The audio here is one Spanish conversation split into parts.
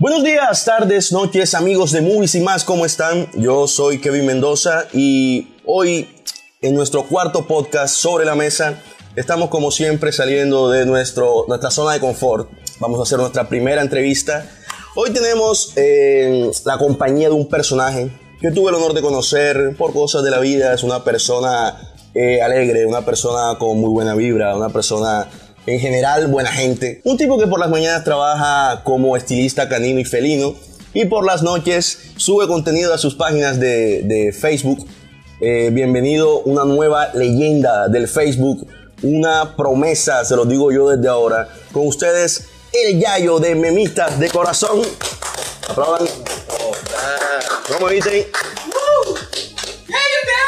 Buenos días, tardes, noches, amigos de Movies y más, ¿cómo están? Yo soy Kevin Mendoza y hoy en nuestro cuarto podcast sobre la mesa estamos como siempre saliendo de nuestro, nuestra zona de confort. Vamos a hacer nuestra primera entrevista. Hoy tenemos eh, la compañía de un personaje que tuve el honor de conocer por cosas de la vida. Es una persona eh, alegre, una persona con muy buena vibra, una persona en general buena gente. Un tipo que por las mañanas trabaja como estilista canino y felino y por las noches sube contenido a sus páginas de, Facebook. Eh, bienvenido, una nueva leyenda del Facebook, una promesa, se lo digo yo desde ahora. Con ustedes, el Yayo de Memistas de Corazón. Aplaudan. ¿Cómo dicen?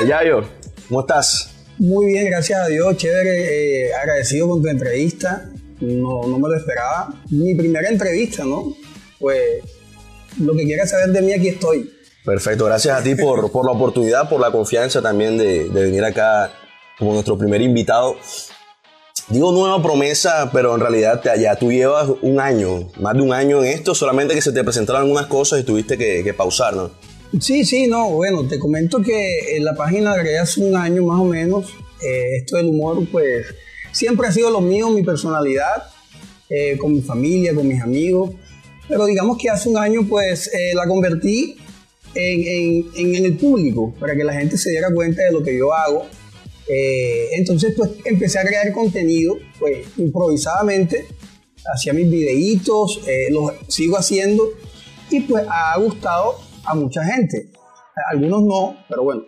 El Yayo, ¿cómo estás? Muy bien, gracias a Dios, chévere, eh, agradecido con tu entrevista. No, no me lo esperaba. Mi primera entrevista, ¿no? Pues lo que quieras saber de mí, aquí estoy. Perfecto, gracias a ti por, por la oportunidad, por la confianza también de, de, venir acá como nuestro primer invitado. Digo nueva promesa, pero en realidad ya tú llevas un año, más de un año en esto, solamente que se te presentaron algunas cosas y tuviste que, que. Sí, sí, no, bueno, te comento que en la página agregué hace un año más o menos. Eh, esto del humor, pues siempre ha sido lo mío, mi personalidad, eh, con mi familia, con mis amigos. Pero digamos que hace un año, pues eh, la convertí en, en, el público, para que la gente se diera cuenta de lo que yo hago. entonces, pues empecé a crear contenido, pues improvisadamente, hacía mis videitos, los sigo haciendo y pues ha gustado a mucha gente. Algunos no, pero bueno,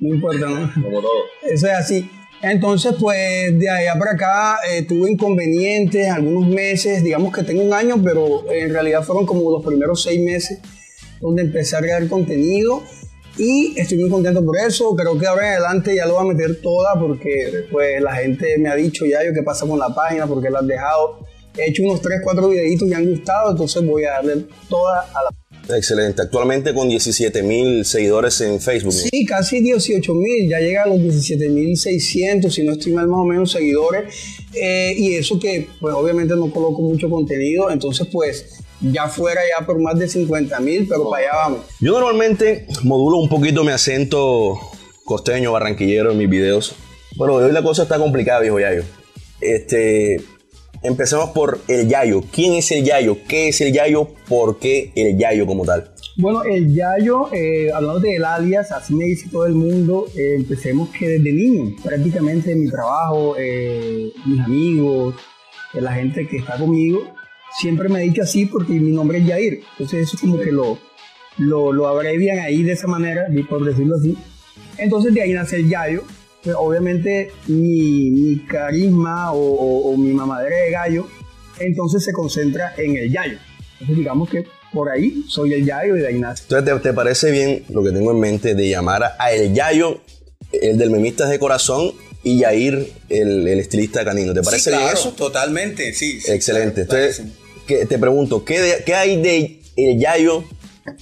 no importa, ¿no? Como todo. Eso es así. Entonces, pues de allá para acá eh, tuve inconvenientes, algunos meses, digamos que tengo un año, pero en realidad fueron como los primeros seis meses donde empecé a crear contenido y estoy muy contento por eso. Creo que ahora en adelante ya lo voy a meter toda porque pues la gente me ha dicho ya yo qué pasa con la página, porque la has dejado. He hecho unos 3, 4 videitos que han gustado, entonces voy a darle toda a la Excelente. Actualmente con 17 mil seguidores en Facebook. Sí, casi 18 mil. Ya llega a los 17 mil 600, si no estoy mal, más o menos seguidores. Eh, y eso que, pues obviamente no coloco mucho contenido. Entonces, pues ya fuera ya por más de 50 mil, pero para allá vamos. Yo normalmente modulo un poquito mi acento costeño, barranquillero en mis videos. Bueno, hoy la cosa está complicada, viejo Yayo. Este, Empecemos por el Yayo. ¿Quién es el Yayo? ¿Qué es el Yayo? ¿Por qué el Yayo como tal? Bueno, el Yayo, eh, hablando del alias, así me dice todo el mundo, eh, empecemos que desde niño, prácticamente en mi trabajo, eh, mis amigos, la gente que está conmigo, siempre me ha dicho así porque mi nombre es Yair. Entonces eso es como que lo, lo, lo abrevian ahí de esa manera, por decirlo así. Entonces de ahí nace el Yayo pues, obviamente mi, carisma o, mi mamadera de gallo, entonces se concentra en el yayo. Entonces digamos que por ahí soy el yayo de Ignacio. Entonces, ¿te, parece bien lo que tengo en mente de llamar a el yayo, el del memistas de corazón, y Yair, el, el estilista canino? ¿Te parece bien eso? Totalmente, sí. Excelente. Entonces, te pregunto, ¿qué, ¿qué hay de el yayo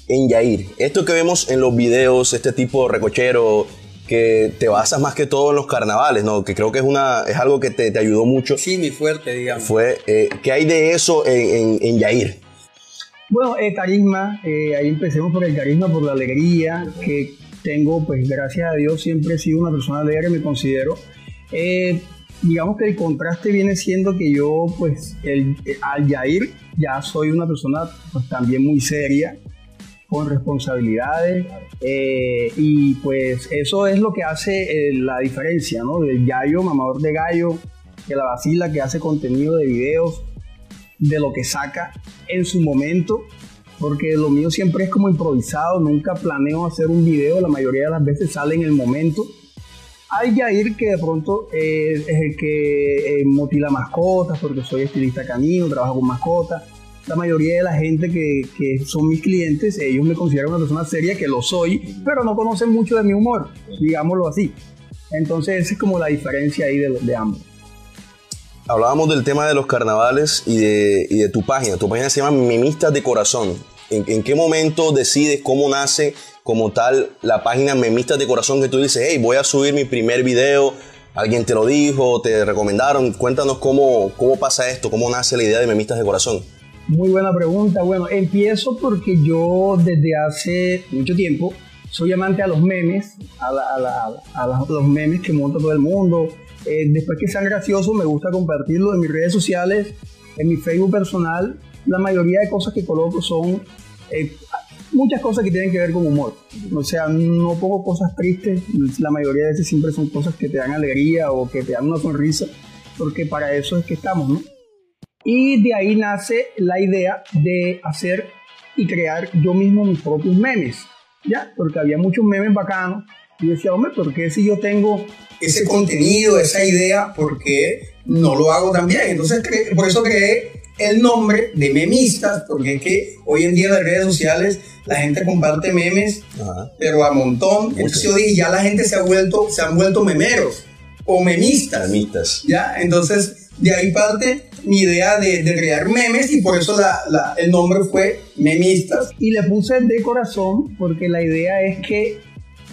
en Yair? Esto que vemos en los videos, este tipo recochero, que te basas más que todo en los carnavales, ¿no? Que creo que es, una, es algo que te, te ayudó mucho. Sí, mi fuerte, digamos. Fue, eh, ¿Qué hay de eso en, en, Yair? Bueno, el carisma, eh, ahí empecemos por el carisma, por la alegría que tengo, pues gracias a Dios siempre he sido una persona alegre, me considero. Eh, digamos que el contraste viene siendo que yo, pues, el, al Yair ya soy una persona pues, también muy seria, con responsabilidades eh, y pues eso es lo que hace eh, la diferencia, ¿no? Del gallo, mamador de gallo, de la vacila que hace contenido de videos, de lo que saca en su momento, porque lo mío siempre es como improvisado, nunca planeo hacer un video, la mayoría de las veces sale en el momento. Hay Yair que de pronto eh, es el que motila mascotas, porque soy estilista canino, trabajo con mascotas la mayoría de la gente que, que, son mis clientes, ellos me consideran una persona seria, que lo soy, pero no conocen mucho de mi humor, digámoslo así. Entonces esa es como la diferencia ahí de, ambos. Hablábamos del tema de los carnavales y de, y de tu página. Tu página se llama Memistas de Corazón. ¿En, ¿En, qué momento decides cómo nace como tal la página Memistas de Corazón que tú dices, hey, voy a subir mi primer video, alguien te lo dijo, te recomendaron? Cuéntanos cómo, cómo pasa esto, cómo nace la idea de Memistas de Corazón. Muy buena pregunta. Bueno, empiezo porque yo desde hace mucho tiempo soy amante a los memes, a, los memes que monta todo el mundo. Eh, después que sean graciosos, me gusta compartirlo en mis redes sociales, en mi Facebook personal. La mayoría de cosas que coloco son eh, muchas cosas que tienen que ver con humor. O sea, no pongo cosas tristes, la mayoría de veces siempre son cosas que te dan alegría o que te dan una sonrisa, porque para eso es que estamos, ¿no? Y de ahí nace la idea de hacer y crear yo mismo mis propios memes, ¿ya? Porque había muchos memes bacanos. Y decía, hombre, ¿por qué si yo tengo ese contenido, esa idea, por qué no lo hago también? Entonces, por eso creé el nombre de memistas, porque es que hoy en día en las redes sociales la gente comparte memes, pero a montón. Entonces yo dije, ya la gente se ha vuelto, se han vuelto memeros o memistas. Memistas. ¿ya? Entonces, de ahí parte mi idea de, crear memes y por eso el nombre fue Memistas. Y le puse de corazón porque la idea es que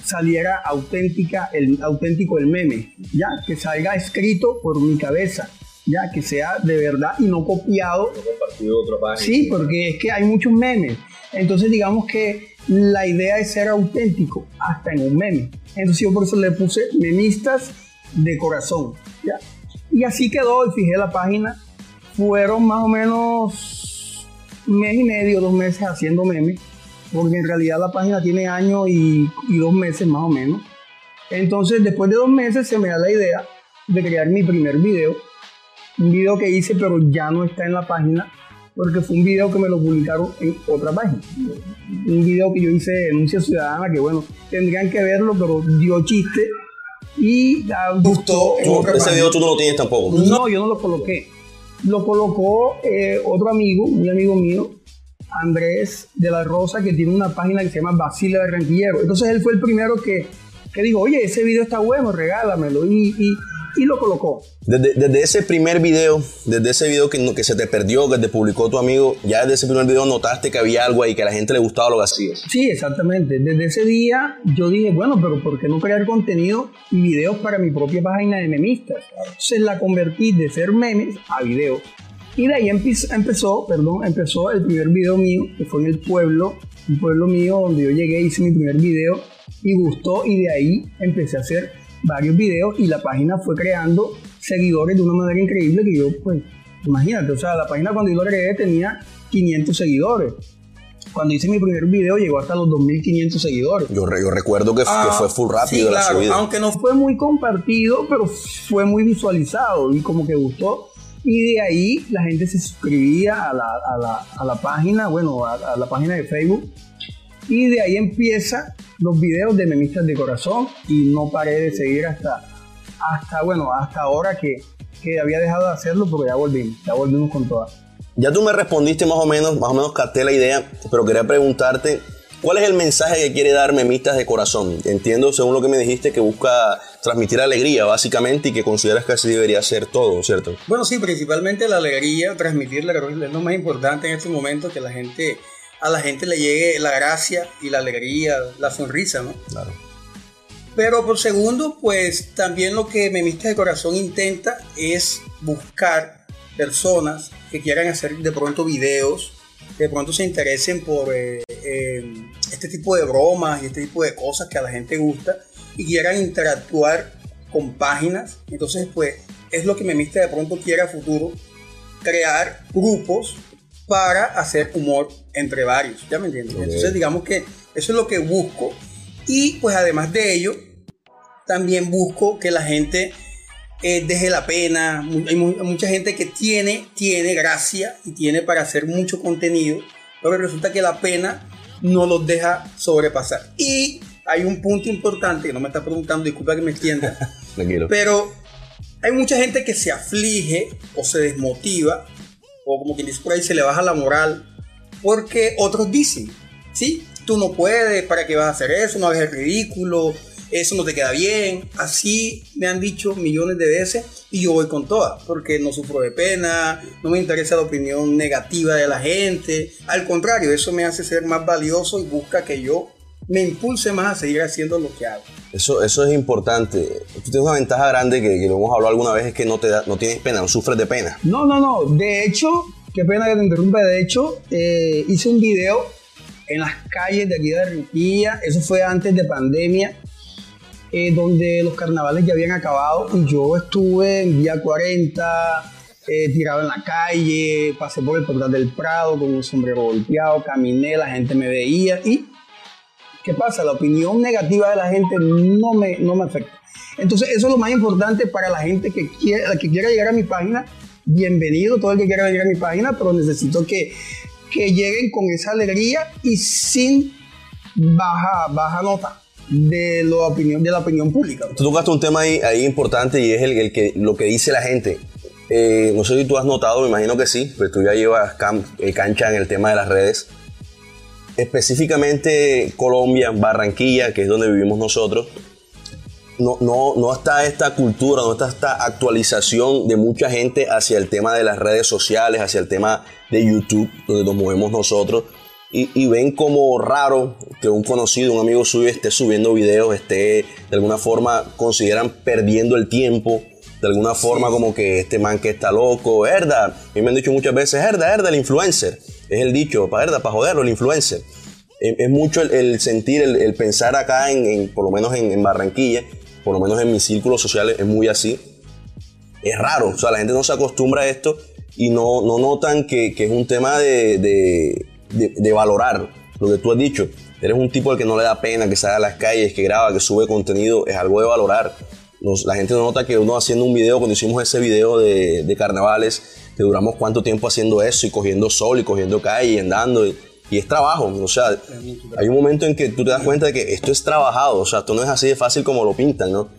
saliera auténtica, el, auténtico el meme, ya, que salga escrito por mi cabeza ya que sea de verdad y no copiado. No compartido otra página. Sí, porque es que hay muchos memes. Entonces digamos que la idea es ser auténtico, hasta en un meme. Entonces yo por eso le puse memistas de corazón. ¿ya? Y así quedó y fijé la página. Fueron más o menos un mes y medio, dos meses haciendo memes, porque en realidad la página tiene año y, y dos meses más o menos. Entonces después de dos meses se me da la idea de crear mi primer video un video que hice pero ya no está en la página porque fue un video que me lo publicaron en otra página. Un video que yo hice de denuncia ciudadana que bueno, tendrían que verlo pero dio chiste y gustó. ese video tú no lo tienes tampoco. No, yo no lo coloqué. Lo colocó eh, otro amigo, un amigo mío, Andrés de la Rosa, que tiene una página que se llama Basile Barranquillero. Entonces él fue el primero que, que dijo, oye, ese video está bueno, regálamelo. Y, y y lo colocó. Desde, ese primer video, desde ese video que, que se te perdió, que te publicó tu amigo, ya desde ese primer video notaste que había algo ahí, que a la gente le gustaba lo que hacías. Sí, exactamente. Desde ese día yo dije, bueno, pero ¿por qué no crear contenido y videos para mi propia página de memistas? Entonces la convertí de ser memes a videos. Y de ahí empezó, perdón, empezó el primer video mío, que fue en el pueblo, un pueblo mío donde yo llegué, hice mi primer video y gustó y de ahí empecé a hacer varios videos y la página fue creando seguidores de una manera increíble que yo, pues, imagínate, o sea, la página cuando yo la creé tenía 500 seguidores. Cuando hice mi primer video llegó hasta los 2.500 seguidores. Yo, yo recuerdo que, ah, fue full rápido la subida. Aunque no fue muy compartido, pero fue muy visualizado y como que gustó. Y de ahí la gente se suscribía a la, a la, a la página, bueno, a, a la página de Facebook y de ahí empieza los videos de Memistas de Corazón y no paré de seguir hasta, hasta bueno, hasta ahora que, que había dejado de hacerlo porque ya volvimos, ya volvimos con todas. Ya tú me respondiste más o menos, más o menos capté la idea, pero quería preguntarte, ¿cuál es el mensaje que quiere dar Memistas de Corazón? Entiendo, según lo que me dijiste, que busca transmitir alegría, básicamente, y que consideras que así debería ser todo, ¿cierto? Bueno, sí, principalmente la alegría, transmitirla, es lo más importante en este momento, que la gente a la gente le llegue la gracia y la alegría, la sonrisa, ¿no? Claro. Pero por segundo, pues también lo que Memista de Corazón intenta es buscar personas que quieran hacer de pronto videos, de pronto se interesen por eh, eh, este tipo de bromas y este tipo de cosas que a la gente gusta y quieran interactuar con páginas. Entonces, pues es lo que Memista de pronto quiere a futuro, crear grupos para hacer humor entre varios, ¿ya me entiendes? Entonces digamos que eso es lo que busco. Y pues además de ello, también busco que la gente eh, deje la pena, hay mucha gente que tiene, tiene gracia y tiene para hacer mucho contenido, pero resulta que la pena no los deja sobrepasar. Y hay un punto importante que no me está preguntando, disculpa que me extienda, pero hay mucha gente que se aflige o se desmotiva o como quien dice por ahí, se le baja la moral, porque otros dicen, ¿sí? Tú no puedes, ¿para qué vas a hacer eso? No hagas el ridículo, eso no te queda bien. Así me han dicho millones de veces y yo voy con todas, porque no sufro de pena, no me interesa la opinión negativa de la gente. Al contrario, eso me hace ser más valioso y busca que yo me impulse más a seguir haciendo lo que hago. Eso, eso es importante. Tú tienes una ventaja grande que, lo hemos hablado alguna vez, es que no, te da, no tienes pena, no sufres de pena. No, no, no. De hecho, Qué pena que te interrumpa. De hecho, eh, hice un video en las calles de aquí de Barranquilla. Eso fue antes de pandemia. Eh, donde los carnavales ya habían acabado y yo estuve en día 40, eh, tirado en la calle, pasé por el portal del Prado con un sombrero golpeado, caminé, la gente me veía y ¿qué pasa? La opinión negativa de la gente no me, no me afecta. Entonces eso es lo más importante para la gente que quiera, que quiera llegar a mi página. Bienvenido todo el que quiera llegar a mi página, pero necesito que, que lleguen con esa alegría y sin baja, baja nota de, lo opinión, de la opinión pública. Tú tocaste un tema ahí, ahí importante y es el, el, que, lo que dice la gente. Eh, no sé si tú has notado, me imagino que sí, pero tú ya llevas eh, cancha en el tema de las redes. Específicamente Colombia, Barranquilla, que es donde vivimos nosotros, no, no, no está esta cultura, no está esta actualización de mucha gente hacia el tema de las redes sociales, hacia el tema de YouTube, donde nos movemos nosotros y, ven como raro que un conocido, un amigo suyo esté subiendo videos, esté de alguna forma consideran perdiendo el tiempo, de alguna forma como que este man que está loco, Herda, a mí me han dicho muchas veces, Herda, Herda, el influencer, es el dicho, para Herda, para joderlo, el influencer. Es, mucho el, sentir, el, pensar acá, en, por lo menos en, Barranquilla, por lo menos en mis círculos sociales, es muy así. Es raro, o sea, la gente no se acostumbra a esto y no, no notan que, que es un tema de de, valorar lo que tú has dicho. Eres un tipo al que no le da pena, que sale a las calles, que graba, que sube contenido, es algo de valorar. La gente nota que uno haciendo un video, cuando hicimos ese video de, carnavales, que duramos cuánto tiempo haciendo eso y cogiendo sol y cogiendo calle y andando. Y, es trabajo, o sea, hay un momento en que tú te das cuenta de que esto es trabajado, o sea, esto no es así de fácil como lo pintan, ¿no?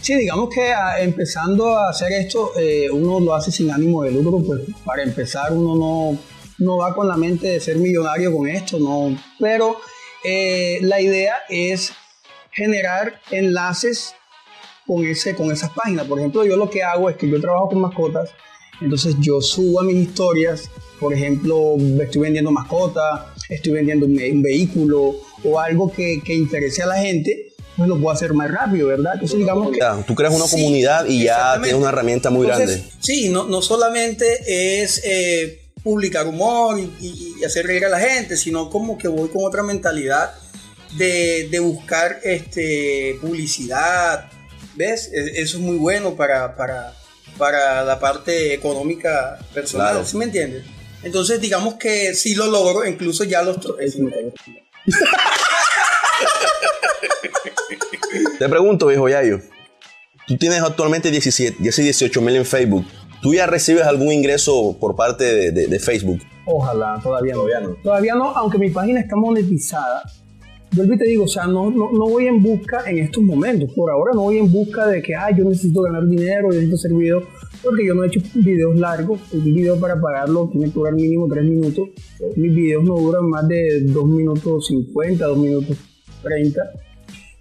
Sí, digamos que ah, empezando a hacer esto, eh, uno lo hace sin ánimo de lucro, pues para empezar uno no no va con la mente de ser millonario con esto, no. Pero eh, la idea es generar enlaces con, ese, con esas páginas. Por ejemplo, yo lo que hago es que yo trabajo con mascotas, entonces yo subo a mis historias, por ejemplo, estoy vendiendo mascotas, estoy vendiendo un, vehículo o algo que, que, interese a la gente, pues lo puedo hacer más rápido, ¿verdad? Entonces digamos que... tú creas una comunidad y ya tienes una herramienta muy grande. Sí, no, no solamente es... Eh, publicar humor y, hacer reír a la gente, sino como que voy con otra mentalidad de, buscar este, publicidad. ¿Ves? E, eso es muy bueno para, para, para la parte económica personal, ¿sí me entiendes? Entonces, digamos que sí lo logro, incluso ya los... Te pregunto, viejo Yayo, tú tienes actualmente 17, 18 mil en Facebook. ¿Tú ya recibes algún ingreso por parte de, Facebook? Ojalá, todavía no. Todavía no. aunque mi página está monetizada. Vuelvo y te digo, o sea, no, no, voy en busca en estos momentos. Por ahora no voy en busca de que, ah, yo necesito ganar dinero, yo necesito hacer videos, porque yo no he hecho videos largos. Un video para pagarlo tiene que durar mínimo 3 minutos. Mis videos no duran más de 2 minutos 50, 2 minutos 30.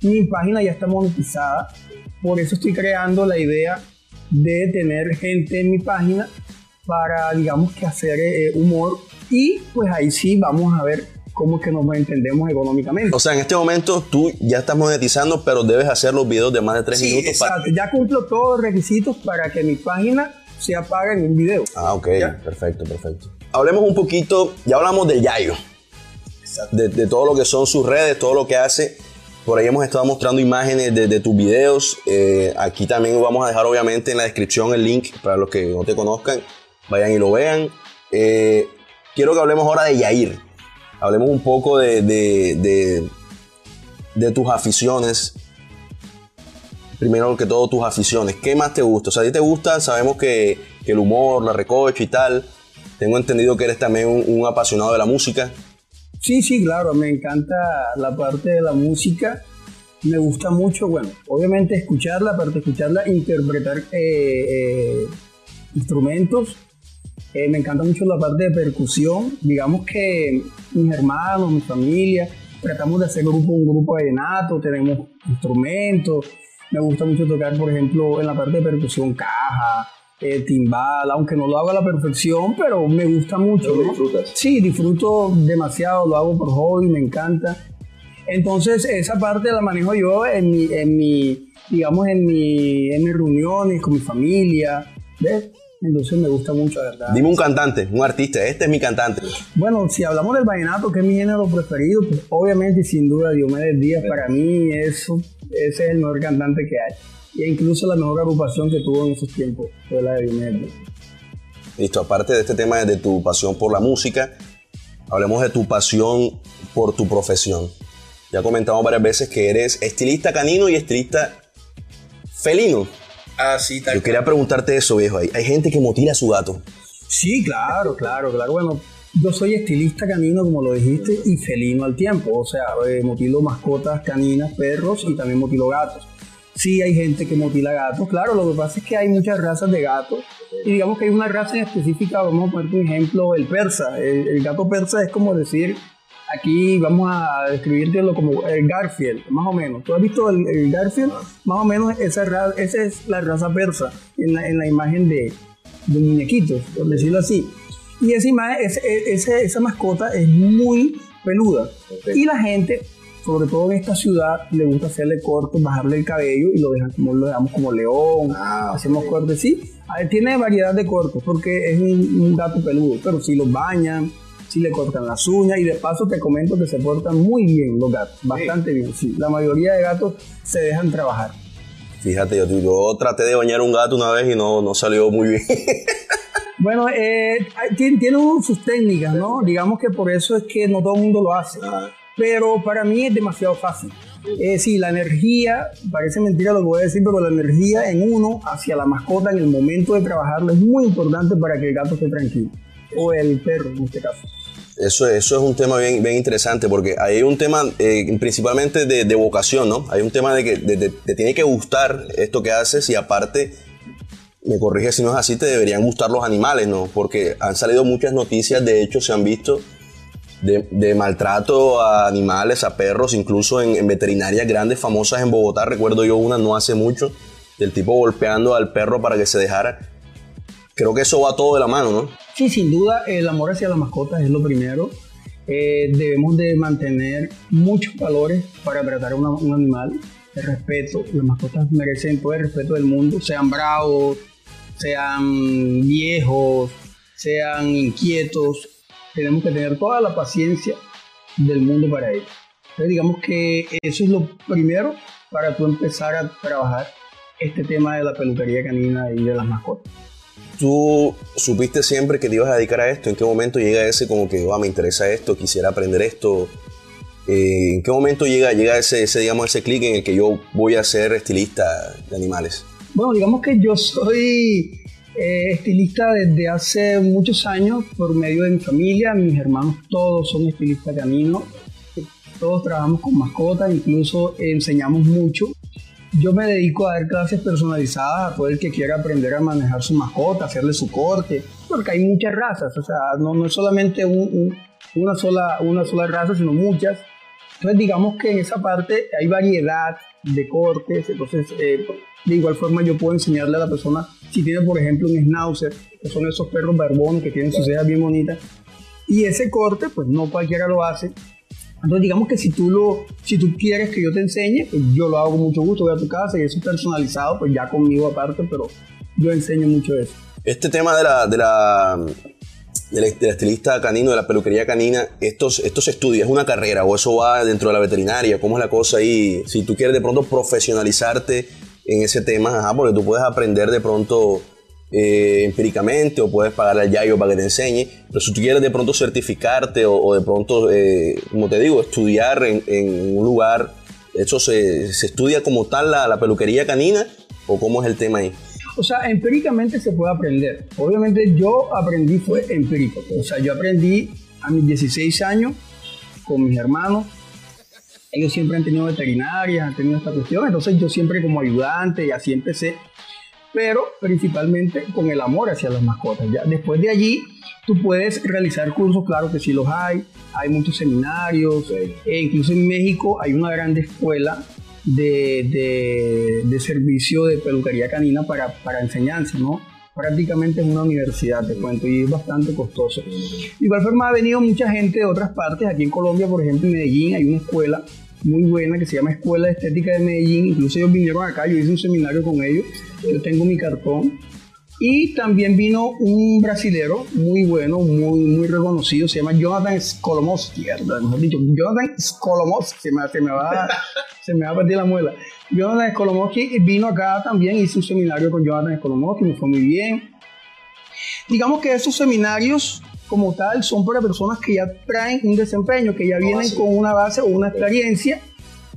Mi página ya está monetizada. Por eso estoy creando la idea de tener gente en mi página para, digamos, que hacer eh, humor y pues ahí sí vamos a ver cómo es que nos entendemos económicamente. O sea, en este momento tú ya estás monetizando, pero debes hacer los videos de más de tres minutos. Exacto, ya cumplo todos los requisitos para que mi página se apague en un video. Ah, ok, perfecto, perfecto. Hablemos un poquito, ya hablamos del Yayo, de, de, todo lo que son sus redes, todo lo que hace. Por ahí hemos estado mostrando imágenes de, tus videos. Eh, aquí también vamos a dejar obviamente en la descripción el link para los que no te conozcan. Vayan y lo vean. Eh, quiero que hablemos ahora de Yair. Hablemos un poco de, de, tus aficiones. Primero que todo, tus aficiones. ¿Qué más te gusta? O sea, a ti te gusta, sabemos que, el humor, la recoche y tal. Tengo entendido que eres también un apasionado de la música. Sí, sí, claro, me encanta la parte de la música. Me gusta mucho, bueno, obviamente escucharla, aparte de escucharla, interpretar eh, eh, instrumentos. Eh, me encanta mucho la parte de percusión. Digamos que mis hermanos, mi familia, tratamos de hacer grupo, un grupo de tenemos instrumentos. Me gusta mucho tocar, por ejemplo, en la parte de percusión, caja, eh, timbal, aunque no lo hago a la perfección, pero me gusta mucho. disfrutas? Sí, disfruto demasiado, lo hago por hobby, me encanta. Entonces, esa parte la manejo yo en mi, en mi digamos, en, mi, en mis reuniones con mi familia, ¿ves? Entonces me gusta mucho, ¿verdad? Dime un cantante, un artista, este es mi cantante. Bueno, si hablamos del vallenato, que es mi género preferido, pues obviamente sin duda Diomedes Díaz, para mí eso, ese es el mejor cantante que hay. Y incluso la mejor agrupación que tuvo en esos tiempos fue la de Diomedes. Listo, aparte de este tema de tu pasión por la música, hablemos de tu pasión por tu profesión. Ya comentamos varias veces que eres estilista canino y estilista felino. Ah, sí, tal Yo quería preguntarte eso, viejo. Hay, hay gente que mutila a su gato. Sí, claro, claro, claro. Bueno, yo soy estilista canino, como lo dijiste, y felino al tiempo. O sea, eh, mutilo mascotas caninas, perros y también mutilo gatos. Sí hay gente que mutila gatos. Claro, lo que pasa es que hay muchas razas de gatos. Y digamos que hay una raza en específica, vamos a poner un ejemplo, el persa. El, el gato persa es como decir, aquí vamos a describirlo como el Garfield, más o menos. ¿Tú has visto el, el Garfield? Más o menos esa, ra- esa es la raza persa en la, en la imagen de, de muñequitos, por decirlo así. Y esa, imagen, ese- ese- esa mascota es muy peluda. Y la gente, sobre todo en esta ciudad, le gusta hacerle cortes, bajarle el cabello y lo dejan como lo dejamos como león. hacemos cortes, sí. A ver, Tiene variedad de cortes porque es un, un gato peludo, pero si los bañan, si le cortan las uñas y de paso te comento que se portan muy bien los gatos, bastante bien, sí. La mayoría de gatos se dejan trabajar. Fíjate, yo, yo traté de bañar un gato una vez y no, no salió muy bien. Bueno, eh, tiene, tiene sus técnicas, ¿no? Digamos que por eso es que no todo el mundo lo hace. Pero para mí es demasiado fácil. Eh, sí, la energía, parece mentira lo que voy a decir, pero la energía en uno hacia la mascota en el momento de trabajarlo es muy importante para que el gato esté tranquilo. O el perro en este caso. Eso, eso es un tema bien, bien interesante porque hay un tema eh, principalmente de, de vocación, ¿no? Hay un tema de que te tiene que gustar esto que haces y aparte, me corrige si no es así, te deberían gustar los animales, ¿no? Porque han salido muchas noticias, de hecho se han visto de, de maltrato a animales, a perros, incluso en, en veterinarias grandes, famosas en Bogotá. Recuerdo yo una no hace mucho, del tipo golpeando al perro para que se dejara. Creo que eso va todo de la mano, ¿no? Sí, sin duda, el amor hacia las mascotas es lo primero. Eh, debemos de mantener muchos valores para tratar a un animal. El respeto, las mascotas merecen todo el respeto del mundo, sean bravos, sean viejos, sean inquietos. Tenemos que tener toda la paciencia del mundo para ellos. Entonces digamos que eso es lo primero para tú empezar a trabajar este tema de la peluquería canina y de las mascotas. ¿Tú supiste siempre que te ibas a dedicar a esto? ¿En qué momento llega ese como que, "Ah, me interesa esto, quisiera aprender esto? Eh, ¿En qué momento llega, llega ese, ese, digamos, ese clic en el que yo voy a ser estilista de animales? Bueno, digamos que yo soy eh, estilista desde hace muchos años por medio de mi familia. Mis hermanos todos son estilistas caninos. Todos trabajamos con mascotas, incluso enseñamos mucho. Yo me dedico a dar clases personalizadas a todo el que quiera aprender a manejar su mascota, hacerle su corte, porque hay muchas razas, o sea, no, es solamente un- un- una, sola, una sola raza, sino muchas. Entonces digamos que en esa parte hay variedad de cortes, entonces eh, de igual forma yo puedo enseñarle a la persona, si tiene por ejemplo un schnauzer, que son esos perros barbones que tienen sus cejas bien bonitas, y ese corte pues no cualquiera lo hace. Entonces digamos que si tú, lo, si tú quieres que yo te enseñe, pues yo lo hago con mucho gusto, voy a tu casa y eso es personalizado, pues ya conmigo aparte, pero yo enseño mucho eso. Este tema de la, de la, del, del estilista canino, de la peluquería canina, esto, esto se estudia, es una carrera o eso va dentro de la veterinaria, ¿cómo es la cosa ahí? Si tú quieres de pronto profesionalizarte en ese tema, ajá, porque tú puedes aprender de pronto eh, empíricamente o puedes pagarle al yayo para que te enseñe, pero si tú quieres de pronto certificarte o, de pronto, eh, como te digo, estudiar en, en un lugar, ¿eso se, se estudia como tal la, la peluquería canina o cómo es el tema ahí? O sea, empíricamente se puede aprender. Obviamente yo aprendí fue empírico. O sea, yo aprendí a mis 16 años con mis hermanos. Ellos siempre han tenido veterinarias, han tenido esta cuestión. Entonces yo siempre como ayudante y así empecé. Pero principalmente con el amor hacia las mascotas. Ya después de allí tú puedes realizar cursos, claro que sí los hay. Hay muchos seminarios. E incluso en México hay una gran escuela de, de, de, servicio de peluquería canina para, para enseñanza, ¿no? Prácticamente es una universidad, te cuento, y es bastante costoso. De igual forma ha venido mucha gente de otras partes, aquí en Colombia, por ejemplo, en Medellín hay una escuela muy buena que se llama Escuela de Estética de Medellín, incluso ellos vinieron acá, yo hice un seminario con ellos, yo tengo mi cartón, Y también vino un brasilero muy bueno, muy, muy reconocido, se llama Jonathan Skolomowski, mejor dicho, Jonathan Skolomowski, se me, se me, va, se me va a perder la muela. Jonathan Skolomowski vino acá también, hice un seminario con Jonathan Skolomowski, me fue muy bien. Digamos que esos seminarios como tal son para personas que ya traen un desempeño, que ya vienen con una base o una experiencia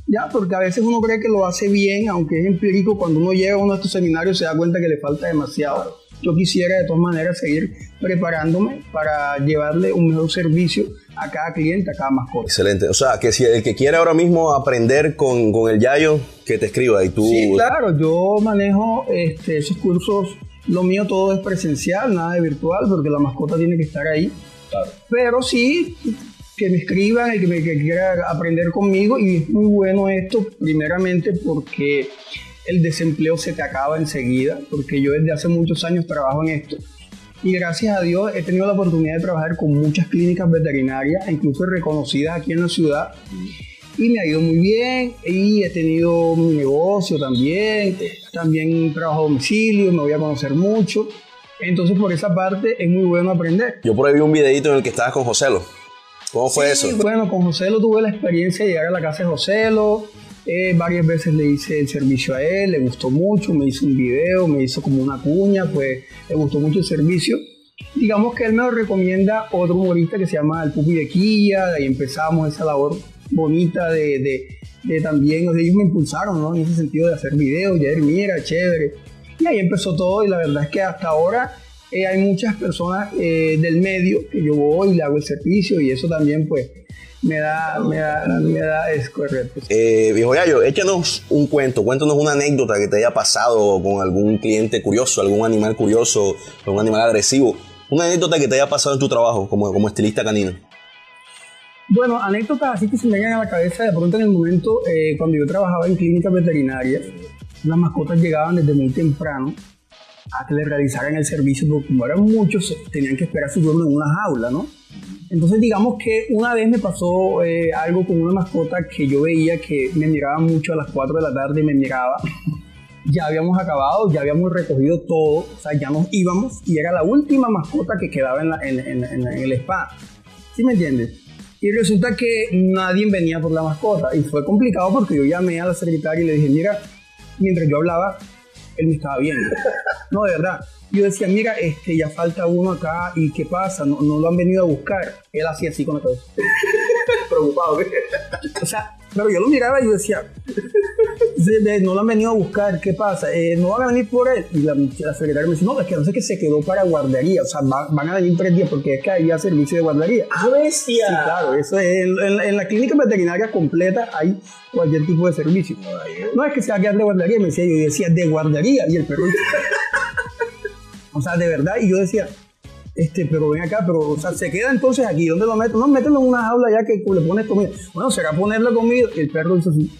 ya, porque a veces uno cree que lo hace bien, aunque es empírico, cuando uno llega a uno de estos seminarios se da cuenta que le falta demasiado. Yo quisiera de todas maneras seguir preparándome para llevarle un mejor servicio a cada cliente, a cada mascota. Excelente. O sea, que si el que quiere ahora mismo aprender con, con el Yayo, que te escriba y tú... Sí, claro, yo manejo este, esos cursos, lo mío todo es presencial, nada de virtual, porque la mascota tiene que estar ahí. Claro. Pero sí, que me escriban, el que, me, quiera aprender conmigo. Y es muy bueno esto, primeramente porque el desempleo se te acaba enseguida, porque yo desde hace muchos años trabajo en esto. Y gracias a Dios he tenido la oportunidad de trabajar con muchas clínicas veterinarias, incluso reconocidas aquí en la ciudad. Y me ha ido muy bien y he tenido mi negocio también. También trabajo a domicilio, me voy a conocer mucho. Entonces por esa parte es muy bueno aprender. Yo por ahí vi un videito en el que estabas con Joselo. ¿Cómo fue eso? Bueno, con Joselo tuve la experiencia de llegar a la casa de Joselo. Eh, varias veces le hice el servicio a él, le gustó mucho, me hizo un video, me hizo como una cuña, pues le gustó mucho el servicio. Digamos que él me lo recomienda otro humorista que se llama El Pupi de Quilla, de ahí empezamos esa labor bonita de, de, también, o sea, ellos me impulsaron, ¿no? En ese sentido de hacer videos, ya mira, chévere. Y ahí empezó todo y la verdad es que hasta ahora eh, hay muchas personas eh, del medio que yo voy y le hago el servicio y eso también pues me da, me da, me da es correcto. Eh, viejo Yayo, échanos un cuento, cuéntanos una anécdota que te haya pasado con algún cliente curioso, algún animal curioso, algún animal agresivo. Una anécdota que te haya pasado en tu trabajo como, como estilista canino. Bueno, anécdotas así que se me llegan a la cabeza de pronto en el momento cuando yo trabajaba en clínicas veterinarias, las mascotas llegaban desde muy temprano a que le realizaran el servicio, porque como eran muchos, tenían que esperar su turno en una jaula, ¿no? Entonces digamos que una vez me pasó eh, algo con una mascota que yo veía que me miraba mucho a las 4 de la tarde, me miraba. ya habíamos acabado, ya habíamos recogido todo, o sea, ya nos íbamos y era la última mascota que quedaba en, la, en, en, en el spa. ¿Sí me entiendes? Y resulta que nadie venía por la mascota y fue complicado porque yo llamé a la secretaria y le dije, mira, mientras yo hablaba, él me estaba viendo. No, de verdad. Yo decía, mira, este, ya falta uno acá y ¿qué pasa? No, no lo han venido a buscar. Él hacía así con la cabeza. Preocupado, O sea, pero yo lo miraba y yo decía, no lo han venido a buscar, ¿qué pasa? Eh, no van a venir por él. Y la, secretaria me dice, no, es que no sé que se quedó para guardería, o sea, van a venir tres días porque es que había servicio de guardería. ¡Ah, bestia! Sí, claro, eso es, en, la clínica veterinaria completa hay cualquier tipo de servicio. No es que sea quedar de guardería, me decía yo, decía de guardería, y el perro... o sea, de verdad, y yo decía, este, pero ven acá, pero, o sea, se queda entonces aquí, ¿dónde lo meto? No, mételo en una jaula ya que le pones comida. Bueno, será ponerle comida, el perro hizo así.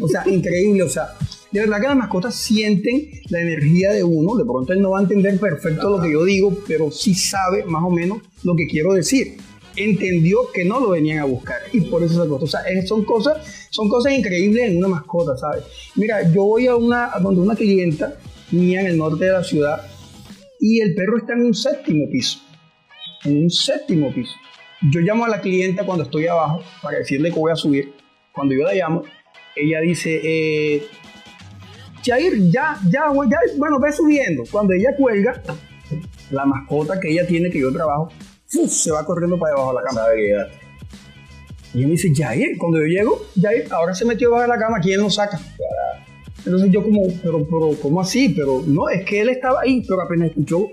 O sea, increíble, o sea, de verdad que las mascotas sienten la energía de uno, de pronto él no va a entender perfecto lo que yo digo, pero sí sabe más o menos lo que quiero decir. Entendió que no lo venían a buscar y por eso se acostó. O sea, son cosas, son cosas increíbles en una mascota, ¿sabes? Mira, yo voy a una, donde una clienta mía en el norte de la ciudad y el perro está en un séptimo piso. En un séptimo piso. Yo llamo a la clienta cuando estoy abajo para decirle que voy a subir. Cuando yo la llamo, ella dice, eh, Jair, ya, ya, ya, bueno, ve subiendo. Cuando ella cuelga, la mascota que ella tiene, que yo trabajo, se va corriendo para debajo de la cama. Y me dice, Jair, cuando yo llego, Jair, ahora se metió debajo de la cama, ¿quién lo saca? Entonces yo como, pero, pero, ¿cómo así? Pero no, es que él estaba ahí, pero apenas escuchó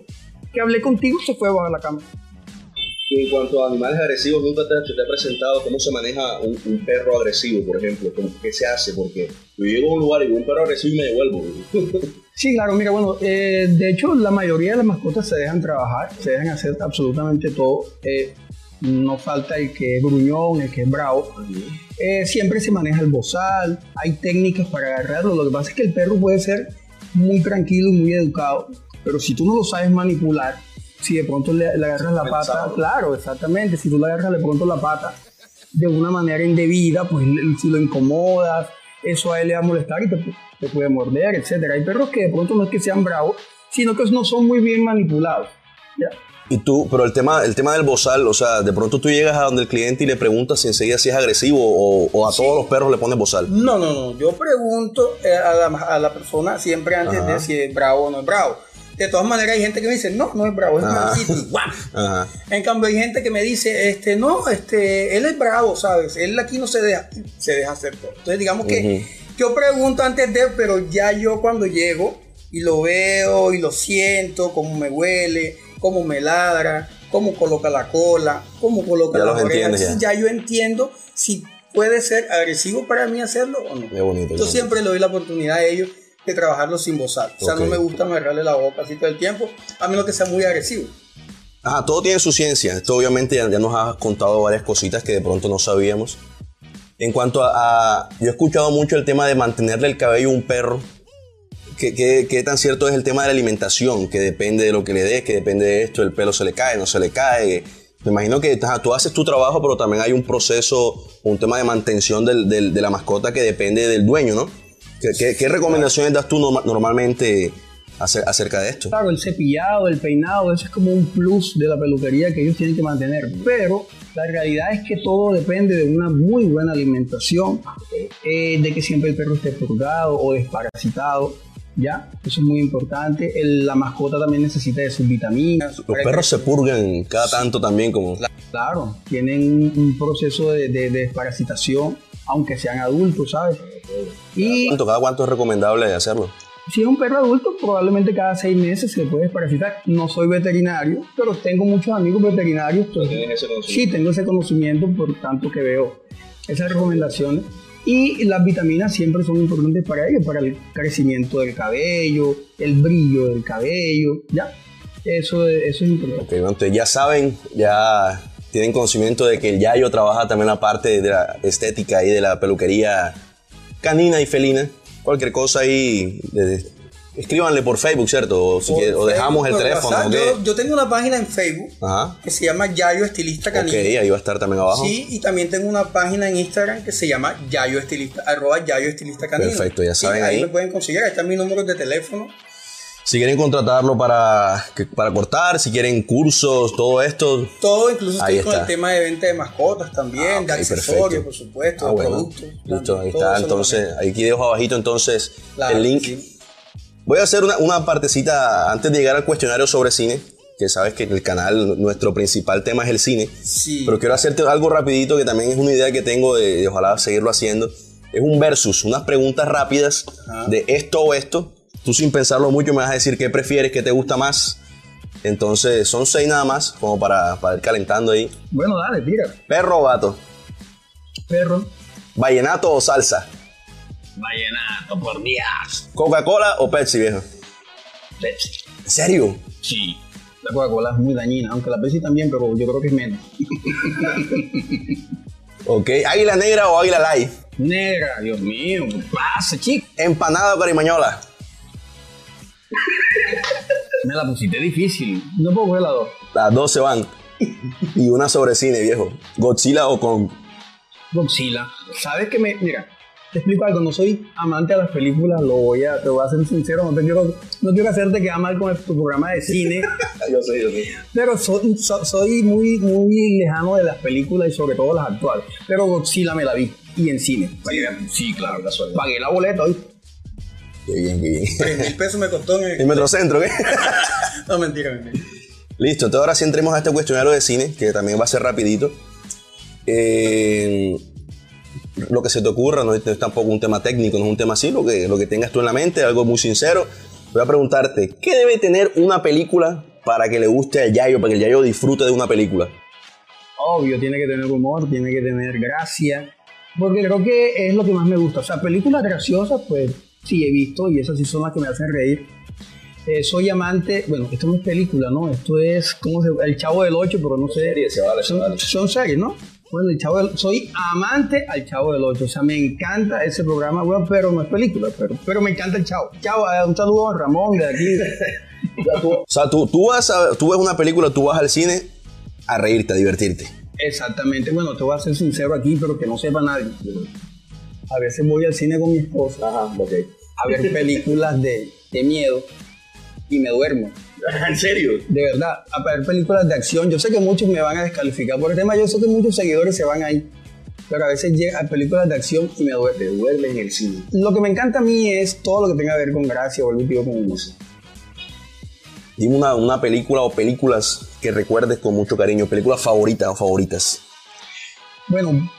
que hablé contigo, se fue a la cama. en cuanto a animales agresivos, ¿nunca te, te ha presentado cómo se maneja un, perro agresivo, por ejemplo? ¿Qué se hace? Porque yo llego a un lugar y veo un perro agresivo y me devuelvo. Sí, claro, mira, bueno, eh, de hecho la mayoría de las mascotas se dejan trabajar, se dejan hacer absolutamente todo. Eh, no falta el que es gruñón, el que es bravo. Eh, siempre se maneja el bozal, hay técnicas para agarrarlo. Lo que pasa es que el perro puede ser muy tranquilo y muy educado, pero si tú no lo sabes manipular, si de pronto le, agarras la pata, claro, exactamente, si tú le agarras de pronto la pata de una manera indebida, pues si lo incomodas, eso a él le va a molestar y te, te puede morder, etc. Hay perros que de pronto no es que sean bravos, sino que no son muy bien manipulados. ¿ya? Y tú, pero el tema, el tema del bozal, o sea, de pronto tú llegas a donde el cliente y le preguntas si enseguida si es agresivo o, a todos los perros le pones bozal. No, no, no. Yo pregunto eh, a la, a la persona siempre antes de si es bravo o no es bravo. De todas maneras, hay gente que me dice, no, no es bravo, es mansito. En cambio, hay gente que me dice, este, no, este, él es bravo, ¿sabes? Él aquí no se deja, se deja hacer todo. Entonces, digamos que yo pregunto antes de, pero ya yo cuando llego y lo veo y lo siento, cómo me huele cómo me ladra, cómo coloca la cola, cómo coloca la oreja. Ya. yo entiendo si puede ser agresivo para mí hacerlo o no. yo siempre le doy la oportunidad a ellos de trabajarlo sin bozar. O sea, no me gusta agarrarle la boca así todo el tiempo, a menos que sea muy agresivo. Ajá, todo tiene su ciencia. Esto obviamente ya, nos has contado varias cositas que de pronto no sabíamos. En cuanto a, Yo he escuchado mucho el tema de mantenerle el cabello a un perro ¿Qué, tan cierto es el tema de la alimentación? Que depende de lo que le des, que depende de esto, el pelo se le cae, no se le cae. Me imagino que tú haces tu trabajo, pero también hay un proceso, un tema de mantención de la mascota que depende del dueño, ¿no? ¿Qué, recomendaciones das tú normalmente acerca de esto? Claro, el cepillado, el peinado, eso es como un plus de la peluquería que ellos tienen que mantener. Pero la realidad es que todo depende de una muy buena alimentación, eh, de que siempre el perro esté purgado o desparasitado ¿ya? Eso es muy importante. la mascota también necesita de sus vitaminas. Los perros se purgan cada tanto también como... Claro, tienen un proceso de, desparasitación, aunque sean adultos, ¿sabes? Y ¿Cada, ¿Cada cuánto es recomendable hacerlo? Si es un perro adulto, probablemente cada seis meses se puede desparasitar. No soy veterinario, pero tengo muchos amigos veterinarios. Pues, sí, tengo ese conocimiento por tanto que veo esas recomendaciones. Y las vitaminas siempre son importantes para ellos, para el crecimiento del cabello, el brillo del cabello, ¿ya? Eso, eso es importante. entonces ya saben, ya tienen conocimiento de que el Yayo trabaja también la parte de la estética y de la peluquería canina y felina. Cualquier cosa ahí, Escríbanle por Facebook, ¿cierto? O, dejamos el teléfono. Yo, tengo una página en Facebook que se llama Yayo Estilista Canino. Ok, ahí va a estar también abajo. Sí, y también tengo una página en Instagram que se llama Yayo Estilista, arroba Yayo Estilista Canino. Perfecto, ya saben ahí. Ahí me pueden conseguir, ahí están mis números de teléfono. Si quieren contratarlo para, para cortar, si quieren cursos, todo esto. Todo, incluso estoy con el tema de venta de mascotas también, ah, de accesorios, por supuesto, ah, de productos. Listo, ahí está. Entonces, aquí dejo abajito entonces el link. Voy a hacer una, partecita antes de llegar al cuestionario sobre cine, que sabes que en el canal nuestro principal tema es el cine. Sí. Pero quiero hacerte algo rapidito que también es una idea que tengo de, ojalá seguirlo haciendo. Es un versus, unas preguntas rápidas de esto o esto. Tú sin pensarlo mucho me vas a decir qué prefieres, qué te gusta más. Entonces son seis nada más, como para, para ir calentando ahí. Bueno, dale, tira. Perro o gato. Perro. Vallenato o salsa. Vallenato, por Dios. ¿Coca-Cola o Pepsi, viejo? Pepsi. ¿En serio? Sí. La Coca-Cola es muy dañina, aunque la Pepsi también, pero yo creo que es menos. ok, ¿águila negra o águila light? Negra, Dios mío, ¿qué pasa, chico? ¿Empanada o carimañola? Me la pusiste difícil. No puedo ver las dos. Las dos se van. y una sobre cine, viejo. ¿Godzilla o con...? Godzilla. ¿Sabes qué me...? Mira, te explico algo, no soy amante de las películas, lo voy a, te voy a ser sincero, no, te quiero, no quiero hacerte quedar mal con tu programa de cine. yo sé, yo sé. Pero soy, soy muy, muy lejano de las películas y sobre todo las actuales. Pero Godzilla me la vi, y en cine. Sí, claro, casualidad. Pagué la boleta hoy. Qué bien, qué bien. Tres mil pesos me costó en el... ¿El Metrocentro qué? no, mentira, mentira. Listo, entonces ahora sí entremos a este cuestionario de cine, que también va a ser rapidito. Eh, lo que se te ocurra, no es, tampoco un tema técnico, no es un tema así, lo que, lo que tengas tú en la mente, algo muy sincero. Voy a preguntarte, ¿qué debe tener una película para que le guste al Yayo, para que el Yayo disfrute de una película? Obvio, tiene que tener humor, tiene que tener gracia, porque creo que es lo que más me gusta. O sea, películas graciosas, pues sí he visto y esas sí son las que me hacen reír. Eh, soy amante, bueno, esto no es película, ¿no? Esto es, ¿cómo se El Chavo del 8, pero no sé. son, son series, ¿no? Bueno, el Chavo soy amante al Chavo del 8. O sea, me encanta ese programa, bueno, pero no es película, pero, pero me encanta el Chavo. Chavo, un saludo a Ramón de aquí. o sea, tú, tú, vas tú ves una película, tú vas al cine a reírte, a divertirte. Exactamente. Bueno, te voy a ser sincero aquí, pero que no sepa nadie. A veces voy al cine con mi esposa Ajá, a ver películas de, de miedo y me duermo. ¿En serio? De verdad, a ver películas de acción. Yo sé que muchos me van a descalificar por el tema, yo sé que muchos seguidores se van ahí. Pero a veces llega a películas de acción y me duerme. Me duerme en el cine. Lo que me encanta a mí es todo lo que tenga que ver con gracia, vuelvo y digo con humor. Dime una, una película o películas que recuerdes con mucho cariño, películas favoritas o favoritas. Bueno,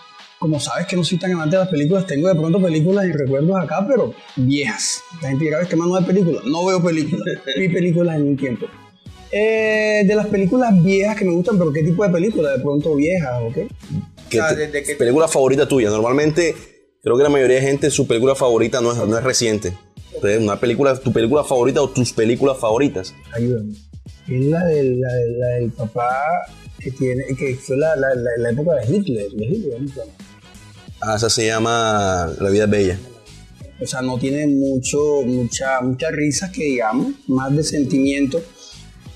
como sabes que no soy tan amante de las películas, tengo de pronto películas y recuerdos acá, pero viejas. La gente dirá, que más no hay películas. No veo películas. Vi películas en un tiempo. Eh, de las películas viejas que me gustan, pero ¿qué tipo de películas? De pronto viejas, ¿ok? ¿Qué O sea, te- desde que- película favorita tuya? Normalmente, creo que la mayoría de gente, su película favorita no es, no es reciente. Entonces, una película, tu película favorita o tus películas favoritas. Ayúdame. Es la del, la del- la del papá que tiene, que fue la, la, la, la época de Hitler, de Hitler, ¿no? Ah, esa se llama La vida es bella. O sea, no tiene mucho, mucha, muchas risas que digamos, más de sentimiento,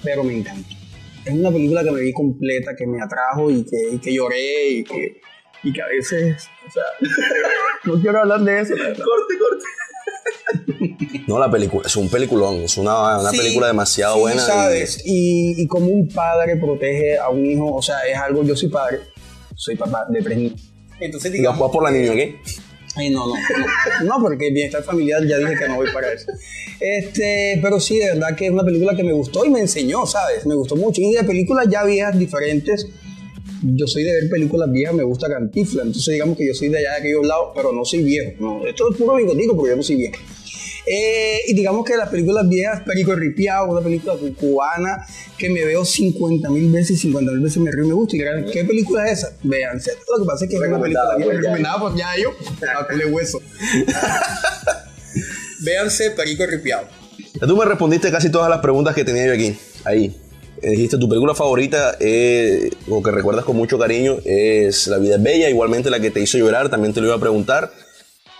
pero me encanta. Es una película que me vi completa, que me atrajo y que, y que lloré y que, y que a veces, o sea, no quiero hablar de eso. Corte, corte. No, la película, es un peliculón, es una, una Sí, película demasiado Sí, buena. y- sabes, y, y como un padre protege a un hijo, o sea, es algo, yo soy padre, soy papá de tres niños. Entonces, digamos, vas por la niña, ¿qué? Ay, no, no, no, no, porque bienestar familiar ya dije que no voy para eso. Este, pero sí, de verdad que es una película que me gustó y me enseñó, ¿sabes? Me gustó mucho. Y de películas ya viejas, diferentes, yo soy de ver películas viejas, me gusta Cantifla, entonces digamos que yo soy de allá de aquellos lados, pero no soy viejo. No, esto es puro bigotico porque yo no soy viejo. Eh, y digamos que las películas viejas, Perico Ripiao, una película cu- cubana que me veo 50 mil veces y 50 mil veces me río y me gusta. Y dirán, ¿qué película es esa? Véanse. Lo que pasa es que es una película Recomendada vieja, Yayo. recomendada por Yayo, a Cule hueso. véanse Perico Ripiao. Ya tú me respondiste casi todas las preguntas que tenía yo aquí. Ahí. Eh, Dijiste tu película favorita, eh, o que recuerdas con mucho cariño, es La vida es bella. Igualmente la que te hizo llorar, también te lo iba a preguntar.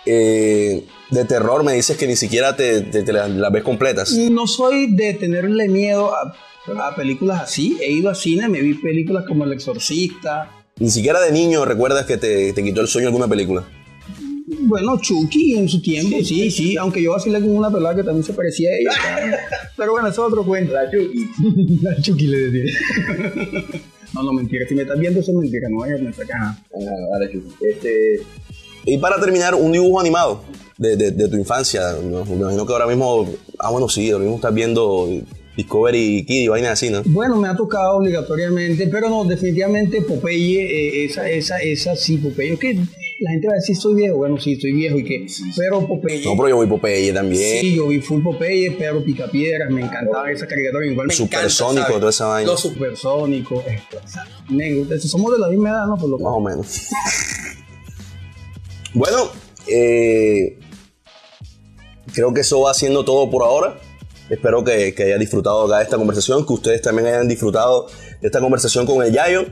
Eh, de terror me dices que ni siquiera te, te- te las, ves completas. No soy de tenerle miedo a, a películas así. He ido a cine, me vi películas como El Exorcista. Ni siquiera de niño recuerdas que te, te quitó el sueño alguna película. Bueno, Chucky en su tiempo, sí, sí, aunque yo vacilé con una pelada que también se parecía a ella. Pero bueno, eso es otro cuento. La Chucky. La Chucky le decía. No, no, mentira. Si me estás viendo, eso es mentira. No vayas a pensar que ajá. Este, Y para terminar, un dibujo animado de, de- de tu infancia. Me imagino que ahora mismo, ah, bueno, sí, ahora mismo estás viendo Discovery Kid y vainas así, ¿no? Bueno, me ha tocado obligatoriamente, pero no, definitivamente Popeye, eh, esa, esa, esa sí, Popeye. Es que la gente va a decir, soy viejo. Bueno, sí, estoy viejo y qué. Pero Popeye. No, pero yo voy Popeye también. Sí, yo vi full Popeye, Pedro Picapiedras, me encantaba esa caricatura. Igual me Supersónico, ¿sabes? toda esa vaina. Los supersónicos, esto, me gusta. Somos de la misma edad, ¿no? Por lo Más o menos. bueno, eh, creo que eso va siendo todo por ahora. Espero que, hayan disfrutado acá de esta conversación, que ustedes también hayan disfrutado de esta conversación con el Yayo.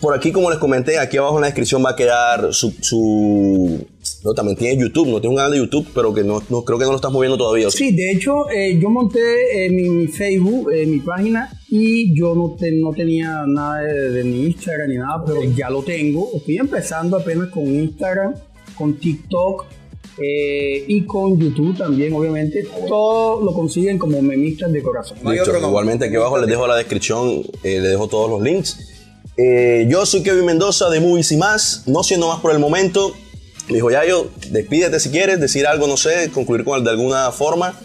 Por aquí, como les comenté, aquí abajo en la descripción va a quedar su- no, también tiene YouTube, no tiene un canal de YouTube, pero que no, no- creo que no lo estás moviendo todavía. ¿o sí? De hecho, eh, yo monté eh, mi, mi Facebook, eh, mi página, y yo no, te- no tenía nada de, de mi Instagram ni nada, pero ya lo tengo. Estoy empezando apenas con Instagram, con TikTok eh, y con YouTube también, obviamente. Todo lo consiguen como memistas de corazón. No Listo. Igualmente aquí abajo les dejo la descripción, eh, les dejo todos los links. Eh, yo soy Kevin Mendoza de Movies y más, no siendo más por el momento. Me dijo Yayo, despídete si quieres, decir algo, no sé, concluir con de alguna forma.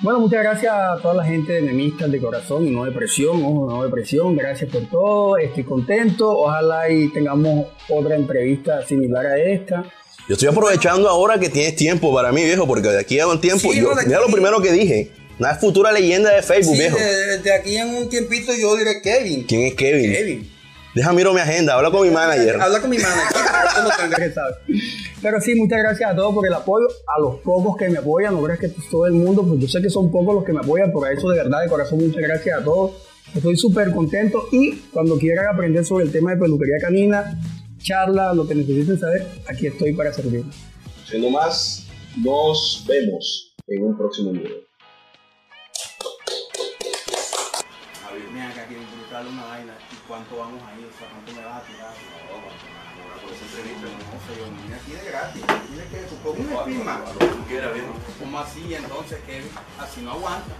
Bueno, muchas gracias a toda la gente de Memistas de Corazón y no de presión, ojo, no de presión. Gracias por todo, estoy contento. Ojalá y tengamos otra entrevista similar a esta. Yo estoy aprovechando ahora que tienes tiempo para mí, viejo, porque de aquí a un tiempo, Sí, yo- mira aquí- lo primero que dije, una futura leyenda de Facebook, Sí, viejo. de, de aquí en un tiempito yo diré Kevin. ¿Quién es Kevin? Kevin. Deja miro mi agenda, habla con mi manager. Habla con mi manager. Pero sí, muchas gracias a todos por el apoyo, a los pocos que me apoyan, no creas que es todo el mundo, pues yo sé que son pocos los que me apoyan, por eso de verdad, de corazón, muchas gracias a todos. Estoy súper contento y cuando quieran aprender sobre el tema de peluquería canina, charla, lo que necesiten saber, aquí estoy para servir. Siendo más, nos vemos en un próximo video. A ver, mira acá, que brutal una vaina. ¿Y cuánto vamos ahí? Una viejo. ¿Cómo así? Entonces, Kevin, así no aguanta.